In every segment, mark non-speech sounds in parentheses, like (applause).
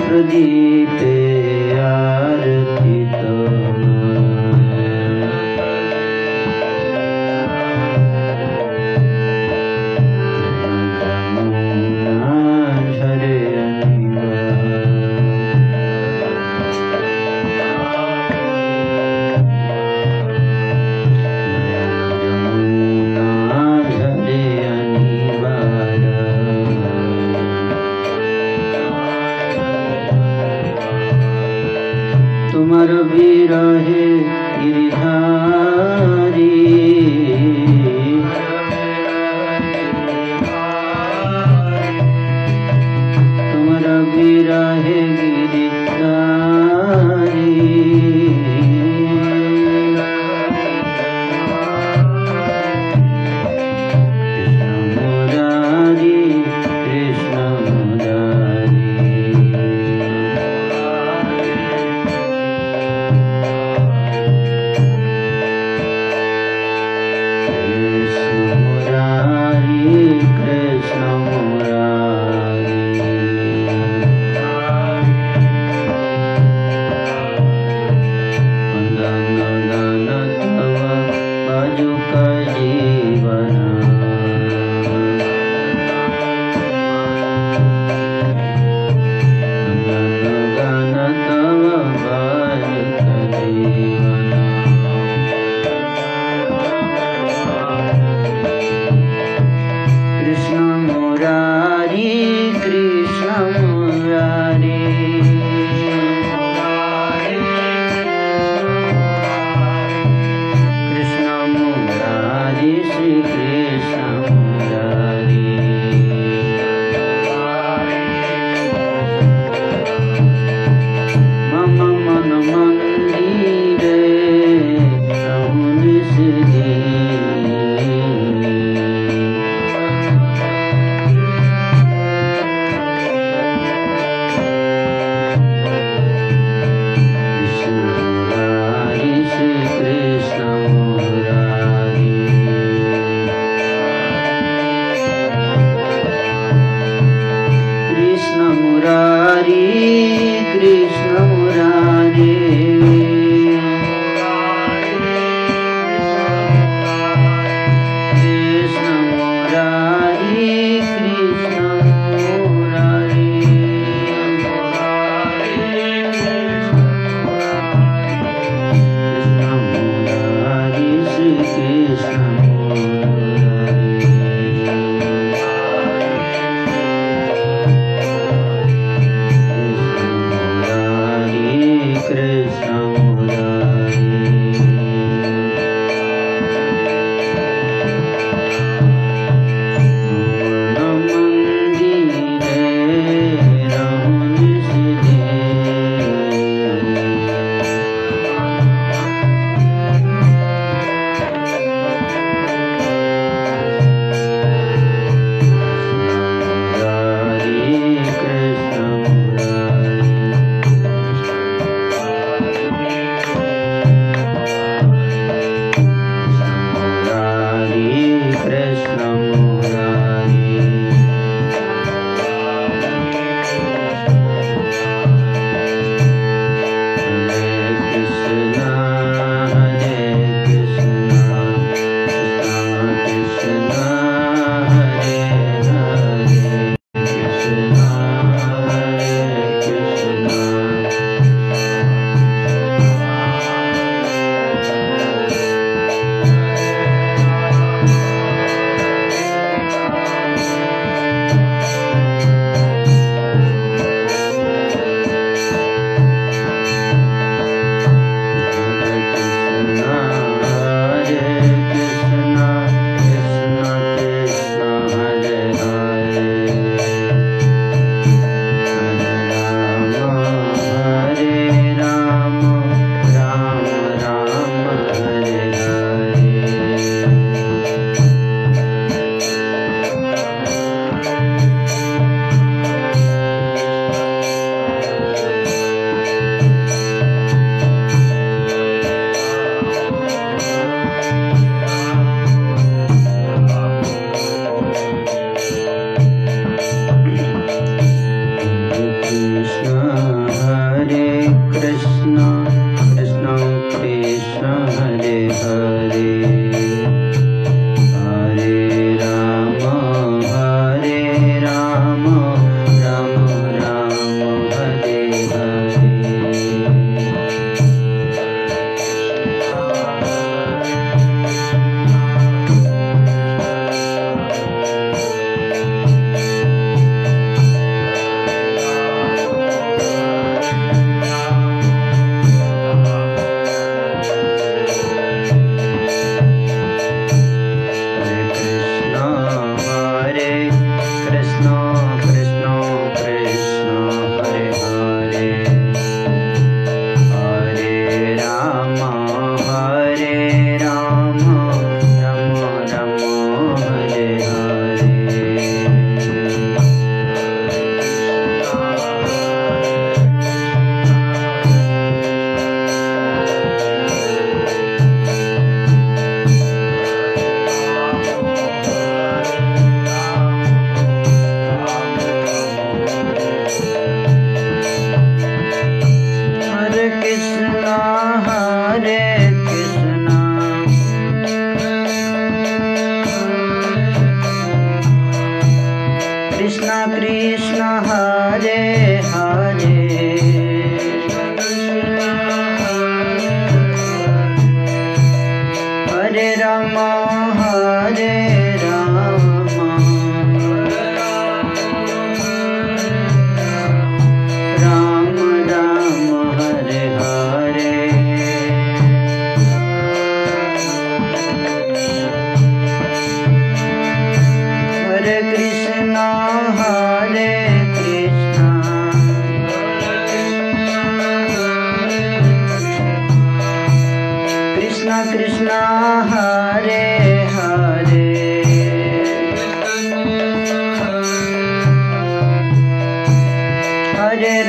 প্রদীপ अमर भी रहे Giridhar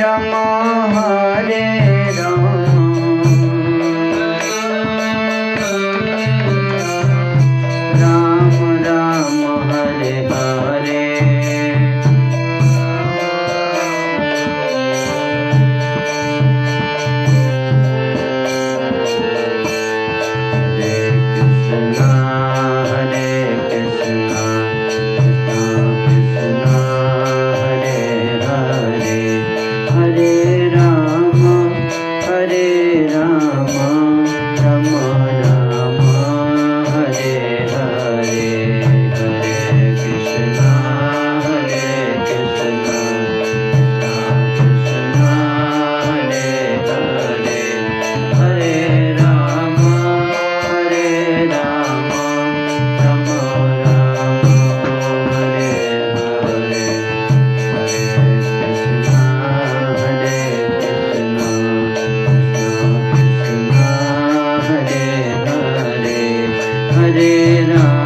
Rama Hare Rama हरे राम।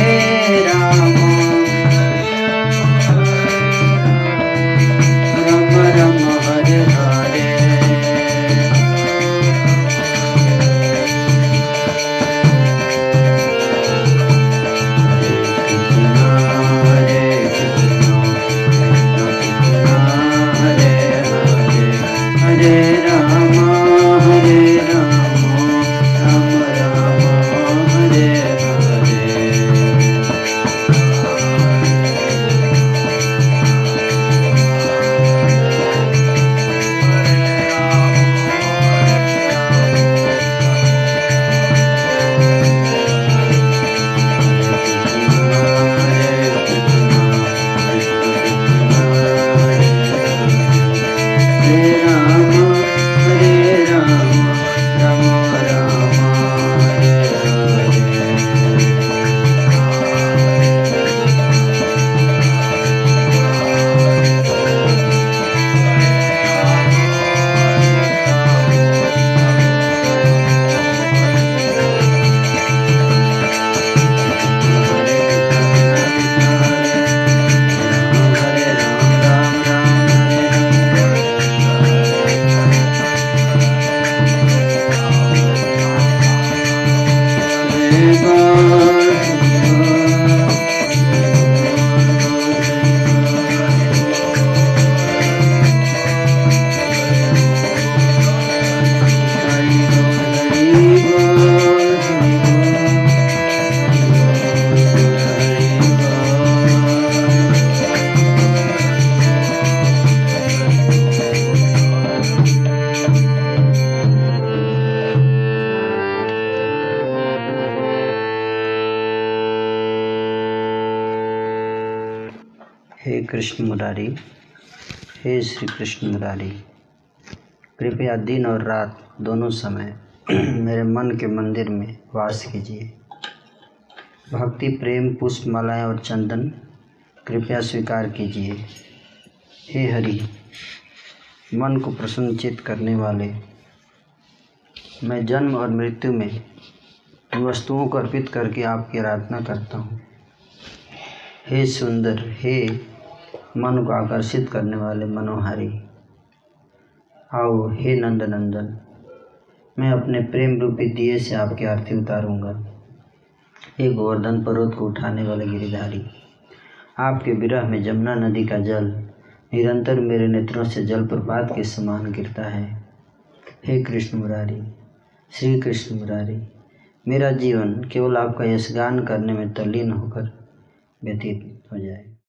कृष्ण मुरारी। हे श्री कृष्ण मुरारी, कृपया दिन और रात दोनों समय (clears throat) मेरे मन के मंदिर में वास कीजिए। भक्ति, प्रेम पुष्प मालाएँ और चंदन कृपया स्वीकार कीजिए। हे हरि, मन को प्रसन्नचित करने वाले, मैं जन्म और मृत्यु में इन वस्तुओं को अर्पित करके आपकी आराधना करता हूँ। हे सुंदर, हे मन को आकर्षित करने वाले मनोहारी। आओ, हे नंद नंदन मैं अपने प्रेम रूपी दिए से आपकी आरती उतारूँगा। हे गोवर्धन पर्वत को उठाने वाले गिरिधारी, आपके विरह में जमुना नदी का जल निरंतर मेरे नेत्रों से जल प्रपात के समान गिरता है। हे कृष्ण मुरारी, श्री कृष्ण मुरारी, मेरा जीवन केवल आपका यशगान करने में तल्लीन होकर व्यतीत हो जाए।